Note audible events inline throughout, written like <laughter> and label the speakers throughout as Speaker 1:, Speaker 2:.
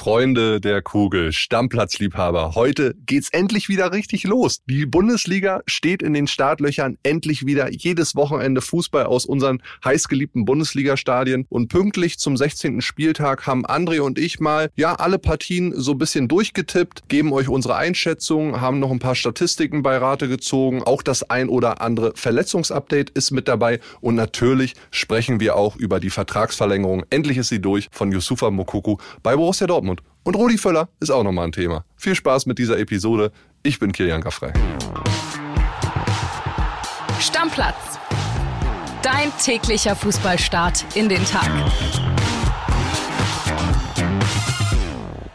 Speaker 1: Freunde der Kugel, Stammplatzliebhaber, heute geht's endlich wieder richtig los. Die Bundesliga steht in den Startlöchern, endlich wieder jedes Wochenende Fußball aus unseren heißgeliebten Bundesliga-Stadien und pünktlich zum 16. Spieltag haben André und ich mal, ja, alle Partien so ein bisschen durchgetippt, geben euch unsere Einschätzung, haben noch ein paar Statistiken bei Rate gezogen, auch das ein oder andere Verletzungsupdate ist mit dabei und natürlich sprechen wir auch über die Vertragsverlängerung. Endlich ist sie durch von Yusufa Mokuku bei Borussia Dortmund. Dortmund. Und Rudi Völler ist auch nochmal ein Thema. Viel Spaß mit dieser Episode. Ich bin Kilian Gaffrey.
Speaker 2: Stammplatz. Dein täglicher Fußballstart in den Tag.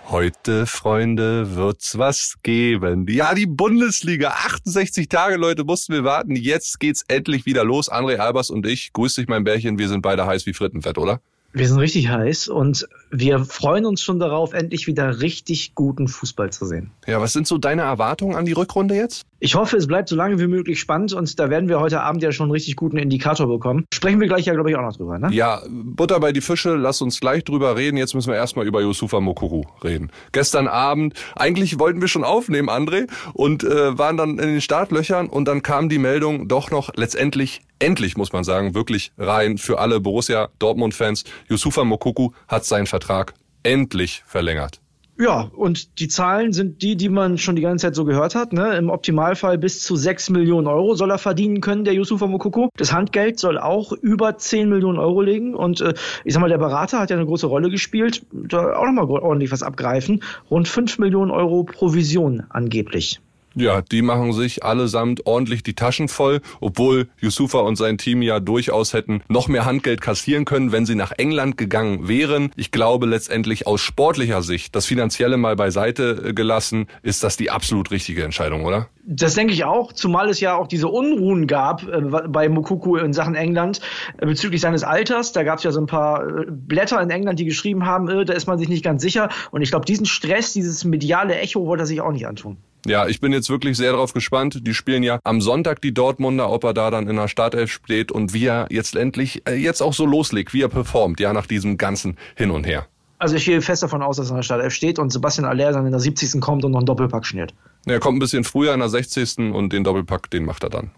Speaker 1: Heute, Freunde, wird's was geben. Ja, die Bundesliga. 68 Tage, Leute, mussten wir warten. Jetzt geht's endlich wieder los. André Albers und ich. Grüß dich, mein Bärchen. Wir sind beide heiß wie Frittenfett, oder?
Speaker 3: Wir sind richtig heiß und wir freuen uns schon darauf, endlich wieder richtig guten Fußball zu sehen.
Speaker 1: Ja, was sind so deine Erwartungen an die Rückrunde jetzt?
Speaker 3: Ich hoffe, es bleibt so lange wie möglich spannend und da werden wir heute Abend ja schon einen richtig guten Indikator bekommen. Sprechen wir gleich ja, glaube ich, auch noch drüber, ne?
Speaker 1: Ja, Butter bei die Fische, lass uns gleich drüber reden. Jetzt müssen wir erstmal über Yusufa Mokuru reden. Gestern Abend, eigentlich wollten wir schon aufnehmen, André, und äh, waren dann in den Startlöchern und dann kam die Meldung doch noch letztendlich endlich, muss man sagen, wirklich rein für alle Borussia Dortmund-Fans. Yusufa Mokuku hat seinen Vertrag endlich verlängert.
Speaker 3: Ja, und die Zahlen sind die, die man schon die ganze Zeit so gehört hat. Ne? Im Optimalfall bis zu 6 Millionen Euro soll er verdienen können, der Yusufa Mokuku. Das Handgeld soll auch über 10 Millionen Euro liegen. Und äh, ich sag mal, der Berater hat ja eine große Rolle gespielt. Da auch nochmal ordentlich was abgreifen. Rund 5 Millionen Euro Provision angeblich.
Speaker 1: Ja, die machen sich allesamt ordentlich die Taschen voll, obwohl Yusufa und sein Team ja durchaus hätten noch mehr Handgeld kassieren können, wenn sie nach England gegangen wären. Ich glaube letztendlich aus sportlicher Sicht, das Finanzielle mal beiseite äh, gelassen, ist das die absolut richtige Entscheidung, oder?
Speaker 3: Das denke ich auch, zumal es ja auch diese Unruhen gab äh, bei Mukuku in Sachen England äh, bezüglich seines Alters. Da gab es ja so ein paar äh, Blätter in England, die geschrieben haben, äh, da ist man sich nicht ganz sicher. Und ich glaube, diesen Stress, dieses mediale Echo wollte er sich auch nicht antun.
Speaker 1: Ja, ich bin jetzt wirklich sehr darauf gespannt. Die spielen ja am Sonntag die Dortmunder, ob er da dann in der Startelf steht und wie er jetzt endlich äh, jetzt auch so loslegt, wie er performt, ja, nach diesem ganzen Hin und Her.
Speaker 3: Also ich gehe fest davon aus, dass er in der Startelf steht und Sebastian Aller dann in der 70. kommt und noch einen Doppelpack schnürt.
Speaker 1: Er kommt ein bisschen früher in der 60. und den Doppelpack, den macht er dann.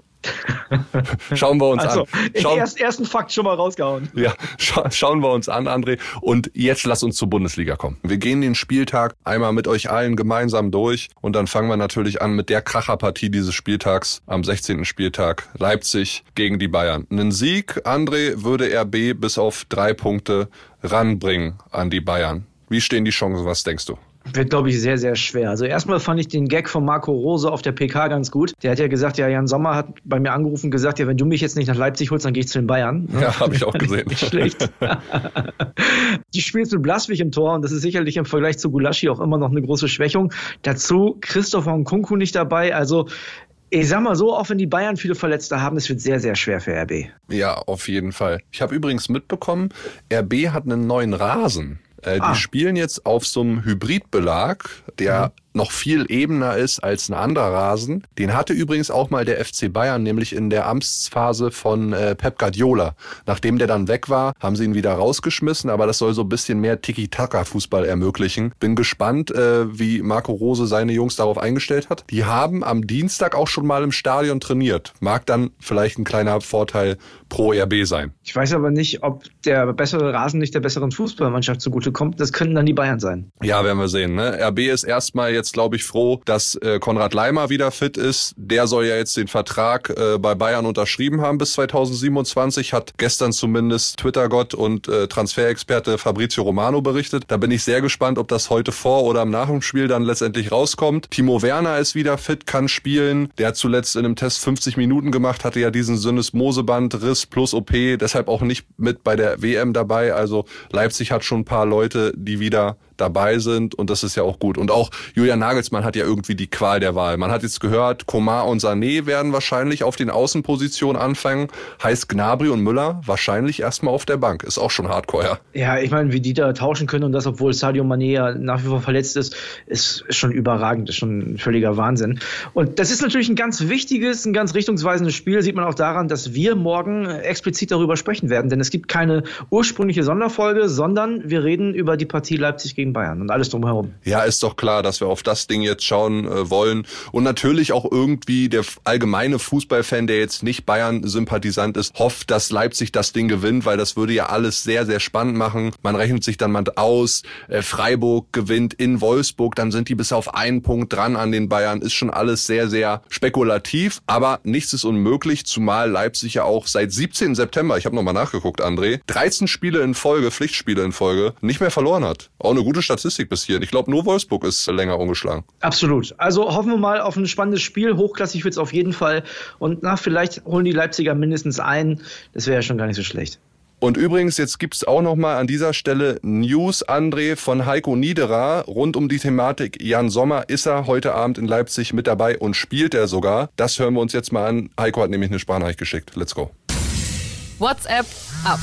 Speaker 1: <laughs> Schauen wir uns also, an.
Speaker 3: Schauen, erst, ersten Fakt schon mal rausgehauen.
Speaker 1: Ja, scha schauen wir uns an, André. Und jetzt lass uns zur Bundesliga kommen. Wir gehen den Spieltag einmal mit euch allen gemeinsam durch und dann fangen wir natürlich an mit der Kracherpartie dieses Spieltags am 16. Spieltag. Leipzig gegen die Bayern. Einen Sieg, André, würde RB bis auf drei Punkte ranbringen an die Bayern. Wie stehen die Chancen? Was denkst du?
Speaker 3: Wird, glaube ich, sehr, sehr schwer. Also erstmal fand ich den Gag von Marco Rose auf der PK ganz gut. Der hat ja gesagt, ja, Jan Sommer hat bei mir angerufen und gesagt, ja, wenn du mich jetzt nicht nach Leipzig holst, dann gehe ich zu den Bayern.
Speaker 1: Ja, habe ich auch gesehen.
Speaker 3: nicht schlecht. <laughs> Die spielt mit Blaswig im Tor und das ist sicherlich im Vergleich zu Gulaschi auch immer noch eine große Schwächung. Dazu Christopher Nkunku nicht dabei. Also ich sag mal so, auch wenn die Bayern viele Verletzte haben, es wird sehr, sehr schwer für RB.
Speaker 1: Ja, auf jeden Fall. Ich habe übrigens mitbekommen, RB hat einen neuen Rasen. Äh, ah. Die spielen jetzt auf so einem Hybridbelag, der mhm noch viel ebener ist als ein anderer Rasen. Den hatte übrigens auch mal der FC Bayern, nämlich in der Amtsphase von äh, Pep Guardiola. Nachdem der dann weg war, haben sie ihn wieder rausgeschmissen, aber das soll so ein bisschen mehr Tiki-Taka-Fußball ermöglichen. Bin gespannt, äh, wie Marco Rose seine Jungs darauf eingestellt hat. Die haben am Dienstag auch schon mal im Stadion trainiert. Mag dann vielleicht ein kleiner Vorteil pro RB sein.
Speaker 3: Ich weiß aber nicht, ob der bessere Rasen nicht der besseren Fußballmannschaft zugutekommt. Das könnten dann die Bayern sein.
Speaker 1: Ja, werden wir sehen. Ne? RB ist erstmal jetzt, glaube ich, froh, dass äh, Konrad Leimer wieder fit ist. Der soll ja jetzt den Vertrag äh, bei Bayern unterschrieben haben bis 2027, hat gestern zumindest Twitter-Gott und äh, Transferexperte Fabrizio Romano berichtet. Da bin ich sehr gespannt, ob das heute vor oder im Nachspiel dann letztendlich rauskommt. Timo Werner ist wieder fit, kann spielen. Der hat zuletzt in einem Test 50 Minuten gemacht, hatte ja diesen Sinnes-Moseband-Riss plus OP, deshalb auch nicht mit bei der WM dabei. Also Leipzig hat schon ein paar Leute, die wieder dabei sind und das ist ja auch gut. Und auch Julian Nagelsmann hat ja irgendwie die Qual der Wahl. Man hat jetzt gehört, Komar und Sané werden wahrscheinlich auf den Außenpositionen anfangen. Heißt Gnabry und Müller wahrscheinlich erstmal auf der Bank. Ist auch schon hardcore, ja.
Speaker 3: Ja, ich meine, wie die da tauschen können und das, obwohl Sadio Mané ja nach wie vor verletzt ist, ist schon überragend, ist schon ein völliger Wahnsinn. Und das ist natürlich ein ganz wichtiges, ein ganz richtungsweisendes Spiel, sieht man auch daran, dass wir morgen explizit darüber sprechen werden, denn es gibt keine ursprüngliche Sonderfolge, sondern wir reden über die Partie Leipzig gegen gegen Bayern und alles drumherum.
Speaker 1: Ja, ist doch klar, dass wir auf das Ding jetzt schauen äh, wollen. Und natürlich auch irgendwie der allgemeine Fußballfan, der jetzt nicht Bayern-Sympathisant ist, hofft, dass Leipzig das Ding gewinnt, weil das würde ja alles sehr, sehr spannend machen. Man rechnet sich dann mal aus, äh, Freiburg gewinnt in Wolfsburg, dann sind die bis auf einen Punkt dran an den Bayern. Ist schon alles sehr, sehr spekulativ, aber nichts ist unmöglich, zumal Leipzig ja auch seit 17. September, ich habe nochmal nachgeguckt, André, 13 Spiele in Folge, Pflichtspiele in Folge, nicht mehr verloren hat. Auch eine gute Statistik bis hier. Ich glaube, nur Wolfsburg ist länger ungeschlagen.
Speaker 3: Absolut. Also hoffen wir mal auf ein spannendes Spiel. Hochklassig wird es auf jeden Fall. Und na, vielleicht holen die Leipziger mindestens ein. Das wäre ja schon gar nicht so schlecht.
Speaker 1: Und übrigens, jetzt gibt's auch noch mal an dieser Stelle News, André, von Heiko Niederer rund um die Thematik Jan Sommer. Ist er heute Abend in Leipzig mit dabei und spielt er sogar? Das hören wir uns jetzt mal an. Heiko hat nämlich eine Sprachnachricht geschickt. Let's go.
Speaker 2: WhatsApp ab.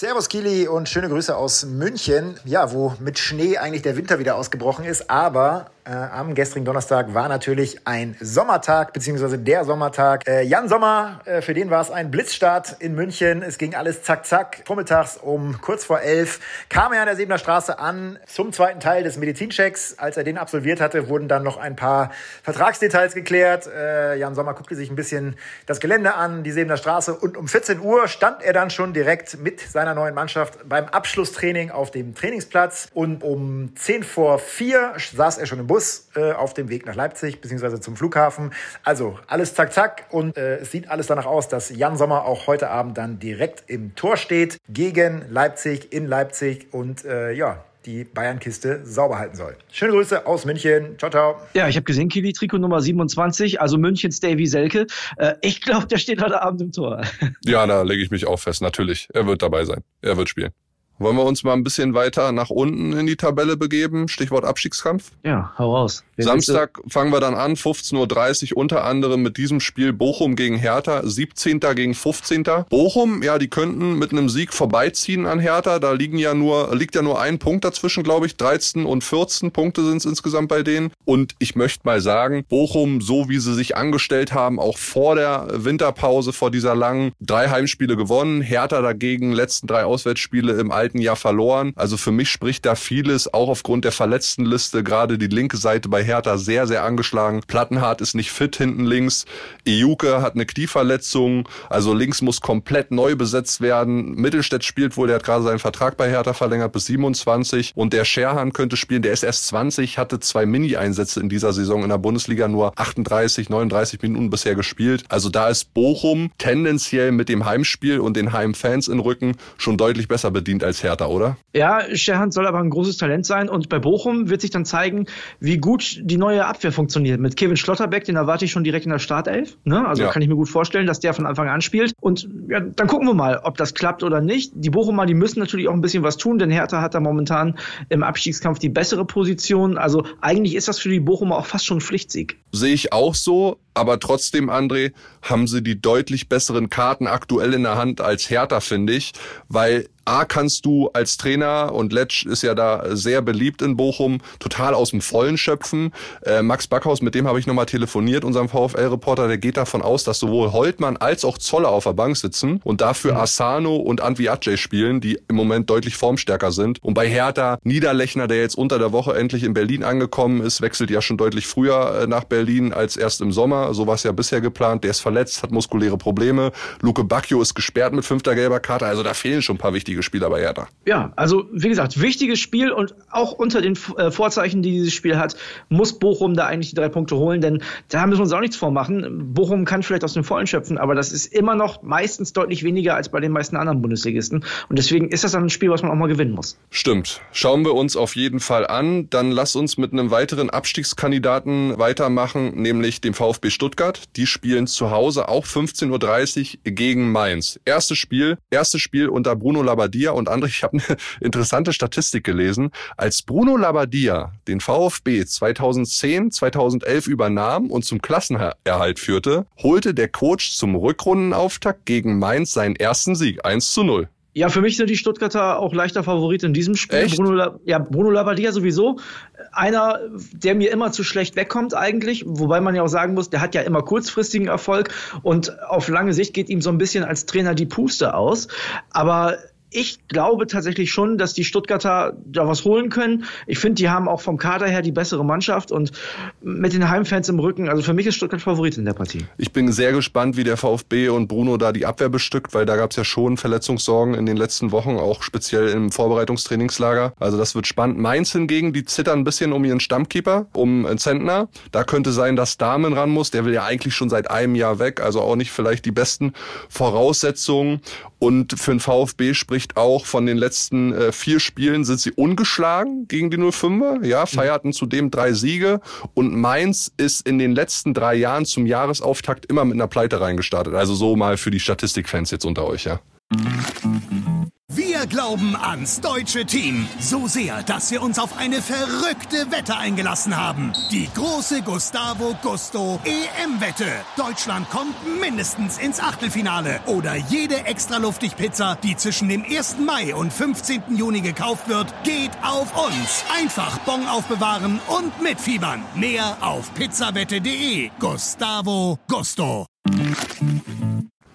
Speaker 4: Servus Kili und schöne Grüße aus München. Ja, wo mit Schnee eigentlich der Winter wieder ausgebrochen ist, aber äh, am gestrigen Donnerstag war natürlich ein Sommertag, beziehungsweise der Sommertag. Äh, Jan Sommer, äh, für den war es ein Blitzstart in München. Es ging alles zack, zack. Vormittags um kurz vor elf kam er an der Sebener Straße an zum zweiten Teil des Medizinchecks. Als er den absolviert hatte, wurden dann noch ein paar Vertragsdetails geklärt. Äh, Jan Sommer guckte sich ein bisschen das Gelände an, die Sebener Straße. Und um 14 Uhr stand er dann schon direkt mit seiner neuen Mannschaft beim Abschlusstraining auf dem Trainingsplatz. Und um 10 vor 4 saß er schon im Bus äh, auf dem Weg nach Leipzig bzw. zum Flughafen. Also alles zack, zack. Und äh, es sieht alles danach aus, dass Jan Sommer auch heute Abend dann direkt im Tor steht gegen Leipzig in Leipzig. Und äh, ja, die Bayern-Kiste sauber halten soll. Schöne Grüße aus München. Ciao, ciao.
Speaker 3: Ja, ich habe gesehen, Kili, Trikot Nummer 27, also Münchens Davy Selke. Äh, ich glaube, der steht heute Abend im Tor.
Speaker 1: Ja, da lege ich mich auch fest. Natürlich. Er wird dabei sein. Er wird spielen. Wollen wir uns mal ein bisschen weiter nach unten in die Tabelle begeben? Stichwort Abstiegskampf.
Speaker 3: Ja, hau raus.
Speaker 1: Wer Samstag fangen wir dann an, 15.30 Uhr, unter anderem mit diesem Spiel Bochum gegen Hertha, 17. gegen 15. Bochum, ja, die könnten mit einem Sieg vorbeiziehen an Hertha. Da liegen ja nur, liegt ja nur ein Punkt dazwischen, glaube ich. 13 und 14 Punkte sind es insgesamt bei denen. Und ich möchte mal sagen, Bochum, so wie sie sich angestellt haben, auch vor der Winterpause, vor dieser langen, drei Heimspiele gewonnen. Hertha dagegen, letzten drei Auswärtsspiele im alten Jahr verloren. Also für mich spricht da vieles, auch aufgrund der Verletztenliste, gerade die linke Seite bei Hertha sehr, sehr angeschlagen. Plattenhardt ist nicht fit hinten links. Iuke hat eine Knieverletzung, also links muss komplett neu besetzt werden. Mittelstädt spielt wohl, der hat gerade seinen Vertrag bei Hertha verlängert bis 27 und der Scherhan könnte spielen, der ist erst 20, hatte zwei Mini-Einsätze in dieser Saison in der Bundesliga, nur 38, 39 Minuten bisher gespielt. Also da ist Bochum tendenziell mit dem Heimspiel und den Heimfans in Rücken schon deutlich besser bedient als Hertha, oder?
Speaker 3: Ja, Scherhan soll aber ein großes Talent sein und bei Bochum wird sich dann zeigen, wie gut die neue Abwehr funktioniert. Mit Kevin Schlotterbeck, den erwarte ich schon direkt in der Startelf. Ne? Also ja. kann ich mir gut vorstellen, dass der von Anfang an spielt. Und ja, dann gucken wir mal, ob das klappt oder nicht. Die Bochumer, die müssen natürlich auch ein bisschen was tun, denn Hertha hat da momentan im Abstiegskampf die bessere Position. Also eigentlich ist das für die Bochumer auch fast schon ein Pflichtsieg.
Speaker 1: Sehe ich auch so. Aber trotzdem, André, haben sie die deutlich besseren Karten aktuell in der Hand als Hertha, finde ich. Weil A, kannst du als Trainer, und Letsch ist ja da sehr beliebt in Bochum, total aus dem Vollen schöpfen. Äh, Max Backhaus, mit dem habe ich nochmal telefoniert, unserem VfL-Reporter, der geht davon aus, dass sowohl Holtmann als auch Zoller auf der Bank sitzen und dafür mhm. Asano und Antwiadje spielen, die im Moment deutlich formstärker sind. Und bei Hertha, Niederlechner, der jetzt unter der Woche endlich in Berlin angekommen ist, wechselt ja schon deutlich früher äh, nach Berlin als erst im Sommer. So war es ja bisher geplant. Der ist verletzt, hat muskuläre Probleme. Luke Bacchio ist gesperrt mit fünfter gelber Karte. Also da fehlen schon ein paar wichtige Spieler bei Hertha.
Speaker 3: Ja, also wie gesagt, wichtiges Spiel und auch unter den äh, Vorzeichen, die dieses Spiel hat, muss Bochum da eigentlich die drei Punkte holen, denn da müssen wir uns auch nichts vormachen. Bochum kann vielleicht aus dem Vollen schöpfen, aber das ist immer noch meistens deutlich weniger als bei den meisten anderen Bundesligisten. Und deswegen ist das dann ein Spiel, was man auch mal gewinnen muss.
Speaker 1: Stimmt. Schauen wir uns auf jeden Fall an. Dann lass uns mit einem weiteren Abstiegskandidaten weitermachen, nämlich dem VfB Stuttgart. Die spielen zu Hause auch 15.30 Uhr gegen Mainz. Erstes Spiel, erstes Spiel unter Bruno Labbadia und André, ich habe eine interessante Statistik gelesen. Als Bruno Labbadia den VfB 2010, 2011 übernahm und zum Klassenerhalt führte, holte der Coach zum Rückrundenauftakt gegen Mainz seinen ersten Sieg 1 zu 0.
Speaker 3: Ja, für mich sind die Stuttgarter auch leichter Favorit in diesem Spiel.
Speaker 1: Echt?
Speaker 3: Bruno, ja, Bruno Labbadia sowieso. Einer, der mir immer zu schlecht wegkommt eigentlich. Wobei man ja auch sagen muss, der hat ja immer kurzfristigen Erfolg und auf lange Sicht geht ihm so ein bisschen als Trainer die Puste aus. Aber ich glaube tatsächlich schon, dass die Stuttgarter da was holen können. Ich finde, die haben auch vom Kader her die bessere Mannschaft und mit den Heimfans im Rücken. Also für mich ist Stuttgart Favorit in der Partie.
Speaker 1: Ich bin sehr gespannt, wie der VfB und Bruno da die Abwehr bestückt, weil da gab es ja schon Verletzungssorgen in den letzten Wochen, auch speziell im Vorbereitungstrainingslager. Also das wird spannend. Mainz hingegen, die zittern ein bisschen um ihren Stammkeeper, um Zentner. Da könnte sein, dass Damen ran muss. Der will ja eigentlich schon seit einem Jahr weg, also auch nicht vielleicht die besten Voraussetzungen. Und für den VfB spricht auch von den letzten äh, vier Spielen sind sie ungeschlagen gegen die 05er, ja, feierten zudem drei Siege. Und Mainz ist in den letzten drei Jahren zum Jahresauftakt immer mit einer Pleite reingestartet. Also so mal für die Statistikfans jetzt unter euch, ja.
Speaker 5: Wir glauben ans deutsche Team so sehr, dass wir uns auf eine verrückte Wette eingelassen haben. Die große Gustavo Gusto EM-Wette. Deutschland kommt mindestens ins Achtelfinale oder jede extra luftig Pizza, die zwischen dem 1. Mai und 15. Juni gekauft wird, geht auf uns. Einfach Bon aufbewahren und mitfiebern. Mehr auf pizzawette.de. Gustavo Gusto.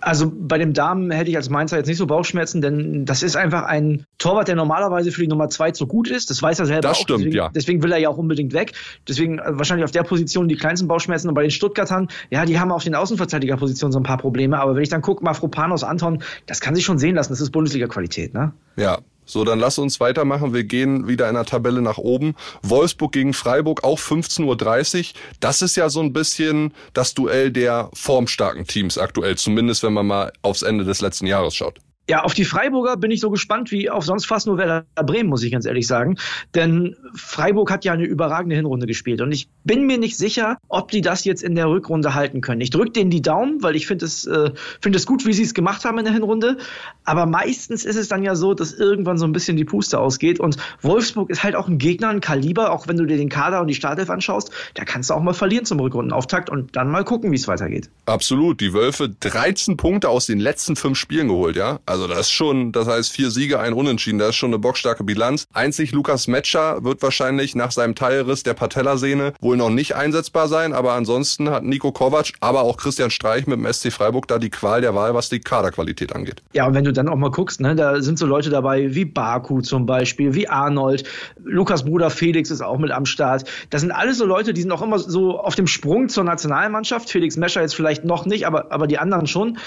Speaker 3: Also bei dem Damen hätte ich als Mainzer jetzt nicht so Bauchschmerzen, denn das ist einfach ein Torwart, der normalerweise für die Nummer zwei zu gut ist. Das weiß er selber
Speaker 1: Das
Speaker 3: auch.
Speaker 1: stimmt,
Speaker 3: deswegen,
Speaker 1: ja.
Speaker 3: Deswegen will er ja auch unbedingt weg. Deswegen äh, wahrscheinlich auf der Position die kleinsten Bauchschmerzen. Und bei den Stuttgartern, ja, die haben auf den Außenverteidigerpositionen so ein paar Probleme. Aber wenn ich dann gucke, Mafropanos, Anton, das kann sich schon sehen lassen. Das ist Bundesliga-Qualität, ne?
Speaker 1: Ja. So, dann lass uns weitermachen. Wir gehen wieder in der Tabelle nach oben. Wolfsburg gegen Freiburg, auch 15.30 Uhr. Das ist ja so ein bisschen das Duell der formstarken Teams aktuell, zumindest wenn man mal aufs Ende des letzten Jahres schaut.
Speaker 3: Ja, auf die Freiburger bin ich so gespannt wie auf sonst fast nur Werder Bremen, muss ich ganz ehrlich sagen. Denn Freiburg hat ja eine überragende Hinrunde gespielt. Und ich bin mir nicht sicher, ob die das jetzt in der Rückrunde halten können. Ich drücke denen die Daumen, weil ich finde es, äh, finde es gut, wie sie es gemacht haben in der Hinrunde. Aber meistens ist es dann ja so, dass irgendwann so ein bisschen die Puste ausgeht. Und Wolfsburg ist halt auch ein Gegner, ein Kaliber, auch wenn du dir den Kader und die Startelf anschaust, da kannst du auch mal verlieren zum Rückrundenauftakt und dann mal gucken, wie es weitergeht.
Speaker 1: Absolut. Die Wölfe 13 Punkte aus den letzten fünf Spielen geholt, ja. Also das ist schon, das heißt vier Siege, ein Unentschieden. Das ist schon eine bockstarke Bilanz. Einzig Lukas Metscher wird wahrscheinlich nach seinem Teilriss der Patellasehne wohl noch nicht einsetzbar sein. Aber ansonsten hat Nico Kovac, aber auch Christian Streich mit dem SC Freiburg da die Qual der Wahl, was die Kaderqualität angeht.
Speaker 3: Ja, und wenn du dann auch mal guckst, ne, da sind so Leute dabei wie Baku zum Beispiel, wie Arnold, Lukas Bruder Felix ist auch mit am Start. Das sind alles so Leute, die sind auch immer so auf dem Sprung zur Nationalmannschaft. Felix Mescher jetzt vielleicht noch nicht, aber, aber die anderen schon.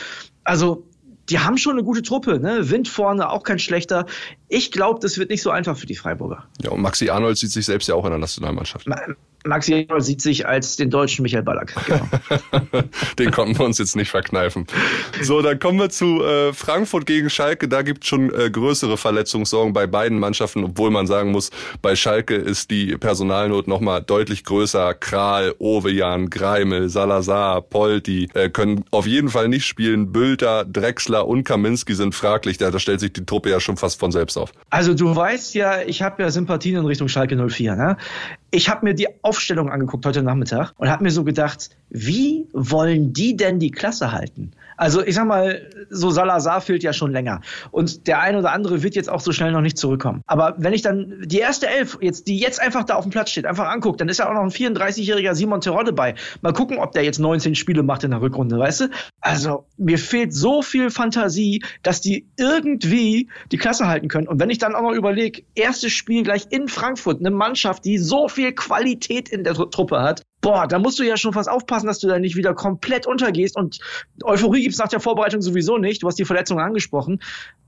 Speaker 3: Also die haben schon eine gute Truppe, ne? Wind vorne, auch kein schlechter. Ich glaube, das wird nicht so einfach für die Freiburger.
Speaker 1: Ja, und Maxi Arnold sieht sich selbst ja auch in der Nationalmannschaft.
Speaker 3: Maxi Arnold sieht sich als den deutschen Michael Ballack. Genau. <laughs>
Speaker 1: den konnten wir uns jetzt nicht verkneifen. So, dann kommen wir zu äh, Frankfurt gegen Schalke. Da gibt es schon äh, größere Verletzungssorgen bei beiden Mannschaften, obwohl man sagen muss, bei Schalke ist die Personalnot nochmal deutlich größer. Kral, Ovejan, Greimel, Salazar, Polti äh, können auf jeden Fall nicht spielen. Bülter, Drexler und Kaminski sind fraglich. Da, da stellt sich die Truppe ja schon fast von selbst auf.
Speaker 3: Also du weißt ja, ich habe ja Sympathien in Richtung Schalke 04. Ne? Ich habe mir die Aufstellung angeguckt heute Nachmittag und habe mir so gedacht, wie wollen die denn die Klasse halten? Also ich sag mal, so Salazar fehlt ja schon länger. Und der ein oder andere wird jetzt auch so schnell noch nicht zurückkommen. Aber wenn ich dann die erste Elf, jetzt, die jetzt einfach da auf dem Platz steht, einfach anguckt, dann ist ja auch noch ein 34-jähriger Simon Terodde bei. Mal gucken, ob der jetzt 19 Spiele macht in der Rückrunde, weißt du? Also mir fehlt so viel Fantasie, dass die irgendwie die Klasse halten können. Und wenn ich dann auch noch überlege, erstes Spiel gleich in Frankfurt, eine Mannschaft, die so viel Qualität in der Truppe hat, boah, da musst du ja schon fast aufpassen, dass du da nicht wieder komplett untergehst. Und Euphorie gibt's nach der Vorbereitung sowieso nicht. Du hast die Verletzung angesprochen.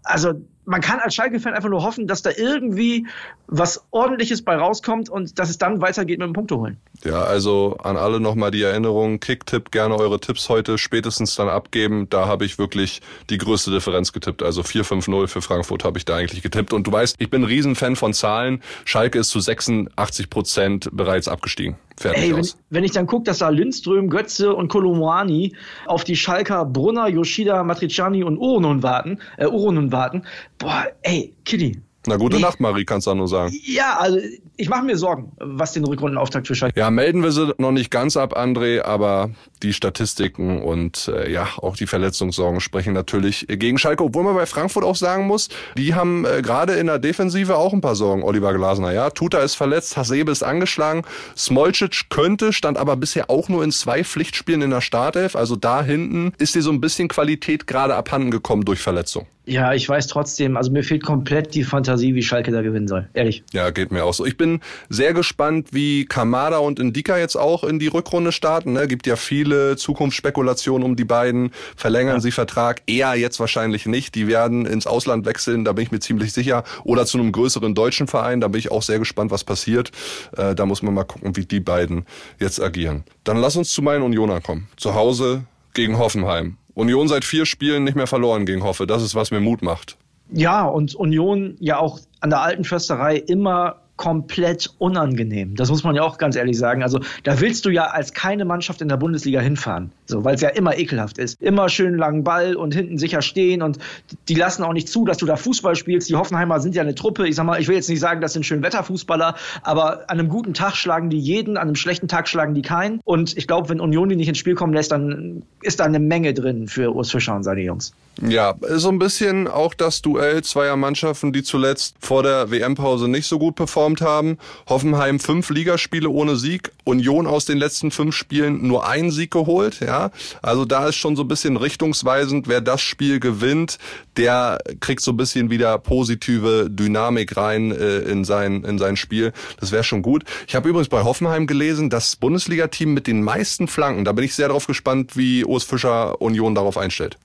Speaker 3: Also man kann als Schalke-Fan einfach nur hoffen, dass da irgendwie was Ordentliches bei rauskommt und dass es dann weitergeht mit dem Punkte holen.
Speaker 1: Ja, also an alle nochmal die Erinnerung, Kicktipp, gerne eure Tipps heute spätestens dann abgeben. Da habe ich wirklich die größte Differenz getippt. Also 4-5-0 für Frankfurt habe ich da eigentlich getippt. Und du weißt, ich bin ein Riesenfan von Zahlen. Schalke ist zu 86 Prozent bereits abgestiegen. Fertig
Speaker 3: Ey, wenn, wenn ich dann gucke, dass da Lindström, Götze und Kolomwani auf die Schalker Brunner, Yoshida, Matriciani und Urunen warten, äh, Urunen warten, boah, ey, Kitty.
Speaker 1: Na gute
Speaker 3: Nee.
Speaker 1: Nacht, Marie, kannst du nur sagen.
Speaker 3: Ja, also ich mache mir Sorgen, was den Rückrundenauftakt für Schalke.
Speaker 1: Ja, melden wir sie noch nicht ganz ab, André, aber die Statistiken und äh, ja, auch die Verletzungssorgen sprechen natürlich gegen Schalke, obwohl man bei Frankfurt auch sagen muss, die haben äh, gerade in der Defensive auch ein paar Sorgen, Oliver Glasner, ja. Tuta ist verletzt, Hasebe ist angeschlagen, Smolcic könnte, stand aber bisher auch nur in zwei Pflichtspielen in der Startelf, also da hinten ist dir so ein bisschen Qualität gerade abhanden gekommen durch Verletzung.
Speaker 3: Ja, ich weiß trotzdem, also mir fehlt komplett die Fantasie, wie Schalke da gewinnen soll. Ehrlich.
Speaker 1: Ja, geht mir auch so. Ich bin sehr gespannt, wie Kamada und Indika jetzt auch in die Rückrunde starten. Ne? Gibt ja viele Zukunftsspekulationen um die beiden. Verlängern ja. sie Vertrag? Eher jetzt wahrscheinlich nicht. Die werden ins Ausland wechseln, da bin ich mir ziemlich sicher. Oder zu einem größeren deutschen Verein. Da bin ich auch sehr gespannt, was passiert. Äh, da muss man mal gucken, wie die beiden jetzt agieren. Dann lass uns zu meinen Unionern kommen. Zu Hause gegen Hoffenheim. Union seit vier Spielen nicht mehr verloren gegen Hoffe. Das ist, was mir Mut macht.
Speaker 3: Ja, und Union ja auch an der alten Försterei immer komplett unangenehm. Das muss man ja auch ganz ehrlich sagen. Also da willst du ja als keine Mannschaft in der Bundesliga hinfahren, so weil es ja immer ekelhaft ist. Immer schön langen Ball und hinten sicher stehen und die lassen auch nicht zu, dass du da Fußball spielst. Die Hoffenheimer sind ja eine Truppe. Ich sag mal, ich will jetzt nicht sagen, das sind schön Wetterfußballer, aber an einem guten Tag schlagen die jeden, an einem schlechten Tag schlagen die keinen. Und ich glaube, wenn Union die nicht ins Spiel kommen lässt, dann ist da eine Menge drin für Urs Fischer und seine Jungs.
Speaker 1: Ja, so ein bisschen auch das Duell zweier Mannschaften, die zuletzt vor der WM-Pause nicht so gut performt haben. Hoffenheim fünf Ligaspiele ohne Sieg, Union aus den letzten fünf Spielen nur einen Sieg geholt. Ja, also da ist schon so ein bisschen richtungsweisend, wer das Spiel gewinnt, der kriegt so ein bisschen wieder positive Dynamik rein äh, in sein in sein Spiel. Das wäre schon gut. Ich habe übrigens bei Hoffenheim gelesen, das Bundesliga-Team mit den meisten Flanken. Da bin ich sehr darauf gespannt, wie Urs Fischer Union darauf einstellt.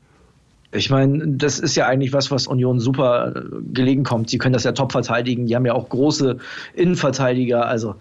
Speaker 3: Ich meine, das ist ja eigentlich was, was Union super äh, gelegen kommt. Sie können das ja top verteidigen. Die haben ja auch große Innenverteidiger. Also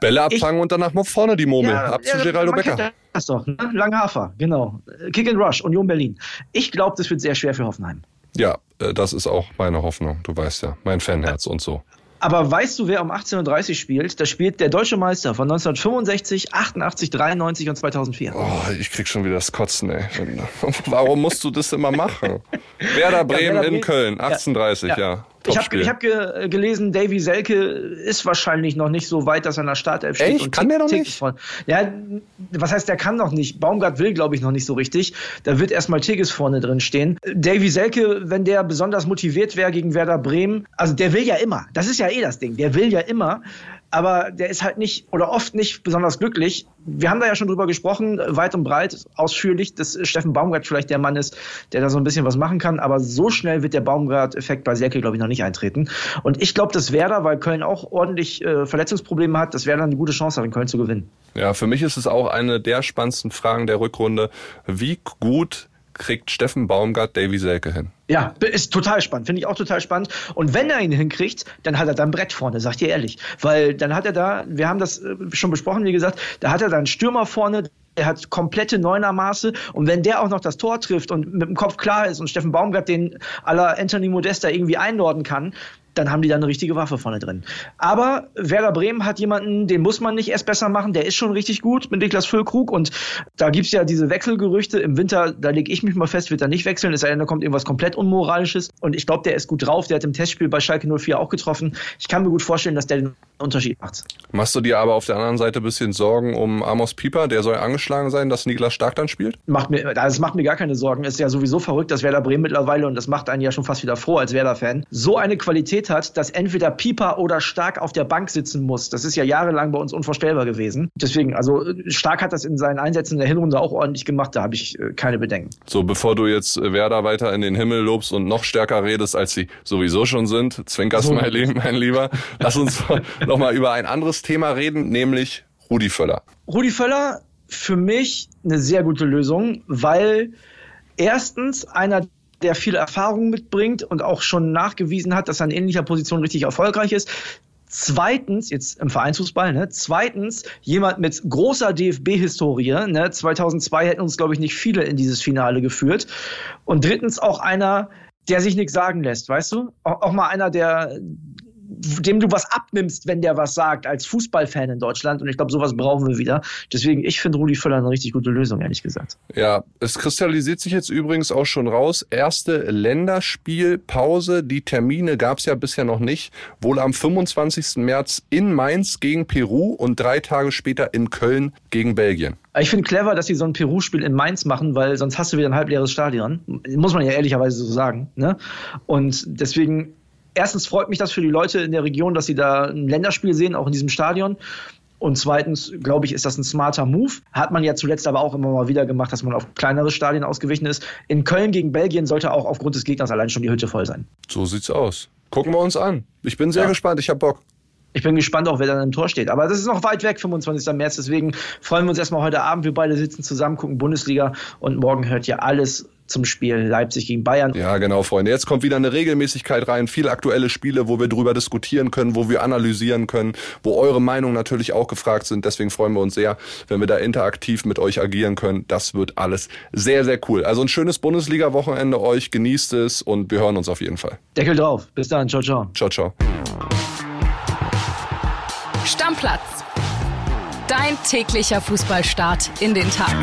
Speaker 1: Bälle abfangen ich, und danach mal vorne die Murmel. Ja, Ab zu ja, Geraldo Becker.
Speaker 3: Das doch, ne? Langhafer, genau. Kick and Rush, Union Berlin. Ich glaube, das wird sehr schwer für Hoffenheim.
Speaker 1: Ja, äh, das ist auch meine Hoffnung. Du weißt ja, mein Fanherz und so.
Speaker 3: Aber weißt du, wer um 18.30 Uhr spielt? Da spielt der deutsche Meister von 1965, 88, 93 und 2004.
Speaker 1: Oh, ich krieg schon wieder das Kotzen, ey. <laughs> Warum musst du das immer machen? Werder Bremen ja, Werder in Köln, 18.30 ja. ja.
Speaker 3: Ich habe ich hab ge gelesen, Davy Selke ist wahrscheinlich noch nicht so weit, dass er in der Startelf steht.
Speaker 1: Echt? kann der noch nicht?
Speaker 3: Von. Ja, was heißt, der kann noch nicht. Baumgart will, glaube ich, noch nicht so richtig. Da wird erstmal Tigges vorne drin stehen. Davy Selke, wenn der besonders motiviert wäre gegen Werder Bremen, also der will ja immer. Das ist ja eh das Ding. Der will ja immer aber der ist halt nicht oder oft nicht besonders glücklich. Wir haben da ja schon drüber gesprochen, weit und breit, ausführlich, dass Steffen Baumgart vielleicht der Mann ist, der da so ein bisschen was machen kann, aber so schnell wird der Baumgart-Effekt bei Serke, glaube ich, noch nicht eintreten. Und ich glaube, dass Werder, weil Köln auch ordentlich äh, Verletzungsprobleme hat, dass Werder eine gute Chance in Köln zu gewinnen.
Speaker 1: Ja, für mich ist es auch eine der spannendsten Fragen der Rückrunde. Wie gut kriegt Steffen Baumgart Davy Selke hin?
Speaker 3: Ja, ist total spannend, finde ich auch total spannend. Und wenn er ihn hinkriegt, dann hat er da ein Brett vorne, sag dir ehrlich. Weil dann hat er da, wir haben das äh, schon besprochen, wie gesagt, da hat er da einen Stürmer vorne, er hat komplette Neunermaße und wenn der auch noch das Tor trifft und mit dem Kopf klar ist und Steffen Baumgart den aller Anthony Modesta irgendwie einordnen kann, dann haben die da eine richtige Waffe vorne drin. Aber Werder Bremen hat jemanden, den muss man nicht erst besser machen, der ist schon richtig gut mit Niklas Füllkrug und da gibt's ja diese Wechselgerüchte. Im Winter, da lege ich mich mal fest, wird er nicht wechseln, es sei denn, da kommt irgendwas komplett Unmoralisches und ich glaube, der ist gut drauf, der hat im Testspiel bei Schalke 04 auch getroffen. Ich kann mir gut vorstellen, dass der den Unterschied macht.
Speaker 1: Machst du dir aber auf der anderen Seite ein bisschen Sorgen um Amos Pieper, der soll angeschlagen sein, dass Niklas Stark dann spielt?
Speaker 3: Macht mir, das macht mir gar keine Sorgen. Ist ja sowieso verrückt, dass Werder Bremen mittlerweile, und das macht einen ja schon fast wieder froh als Werder-Fan, so eine Qualität hat, dass entweder Pieper oder Stark auf der Bank sitzen muss. Das ist ja jahrelang bei uns unvorstellbar gewesen. Deswegen, also Stark hat das in seinen Einsätzen in der Hinrunde auch ordentlich gemacht, da habe ich äh, keine Bedenken.
Speaker 1: So, bevor du jetzt Werder weiter in den Himmel lobst und noch stärker redest, als sie sowieso schon sind, zwinkerst so. mein, mein Lieber, lass uns <laughs> nochmal über ein anderes anderes Thema reden, nämlich Rudi Völler.
Speaker 3: Rudi Völler für mich eine sehr gute Lösung, weil erstens einer der viel Erfahrung mitbringt und auch schon nachgewiesen hat, dass er in ähnlicher Position richtig erfolgreich ist. Zweitens, jetzt im Vereinsfußball, ne? Zweitens, jemand mit großer DFB-Historie, ne? 2002 hätten uns, glaube ich, nicht viele in dieses Finale geführt. Und drittens auch einer, der sich nichts sagen lässt, weißt du? Auch, auch mal einer, der, dem du was abnimmst, wenn der was sagt, als Fußballfan in Deutschland. Und ich glaube, sowas brauchen wir wieder. Deswegen, ich finde Rudi Völler eine richtig gute Lösung, ehrlich gesagt.
Speaker 1: Ja, es kristallisiert sich jetzt übrigens auch schon raus. Erste Länderspielpause. Die Termine gab es ja bisher noch nicht. Wohl am 25. März in Mainz gegen Peru und drei Tage später in Köln gegen Belgien.
Speaker 3: Ich finde clever, dass sie so ein Peru-Spiel in Mainz machen, weil sonst hast du wieder ein halbleeres Stadion. Muss man ja ehrlicherweise so sagen. Ne? Und deswegen erstens freut mich das für die Leute in der Region, dass sie da ein Länderspiel sehen, auch in diesem Stadion. Und zweitens, glaube ich, ist das ein smarter Move. Hat man ja zuletzt aber auch immer mal wieder gemacht, dass man auf kleinere Stadien ausgewichen ist. In Köln gegen Belgien sollte auch aufgrund des Gegners allein schon die Hütte voll sein.
Speaker 1: So sieht's aus. Gucken wir uns an. Ich bin sehr ja. gespannt. Ich habe Bock.
Speaker 3: Ich bin gespannt auch, wer dann im Tor steht. Aber das ist noch weit weg, 25. März. Deswegen freuen wir uns erstmal heute Abend. Wir beide sitzen zusammen, gucken Bundesliga und morgen hört ihr alles zum Spiel Leipzig gegen Bayern.
Speaker 1: Ja, genau, Freunde. Jetzt kommt wieder eine Regelmäßigkeit rein, viele aktuelle Spiele, wo wir drüber diskutieren können, wo wir analysieren können, wo eure Meinungen natürlich auch gefragt sind. Deswegen freuen wir uns sehr, wenn wir da interaktiv mit euch agieren können. Das wird alles sehr, sehr cool. Also ein schönes Bundesliga-Wochenende euch. Genießt es und wir hören uns auf jeden Fall.
Speaker 3: Deckel drauf. Bis dann. Ciao, ciao.
Speaker 1: Ciao, ciao.
Speaker 2: Stammplatz. Dein täglicher Fußballstart in den Tag.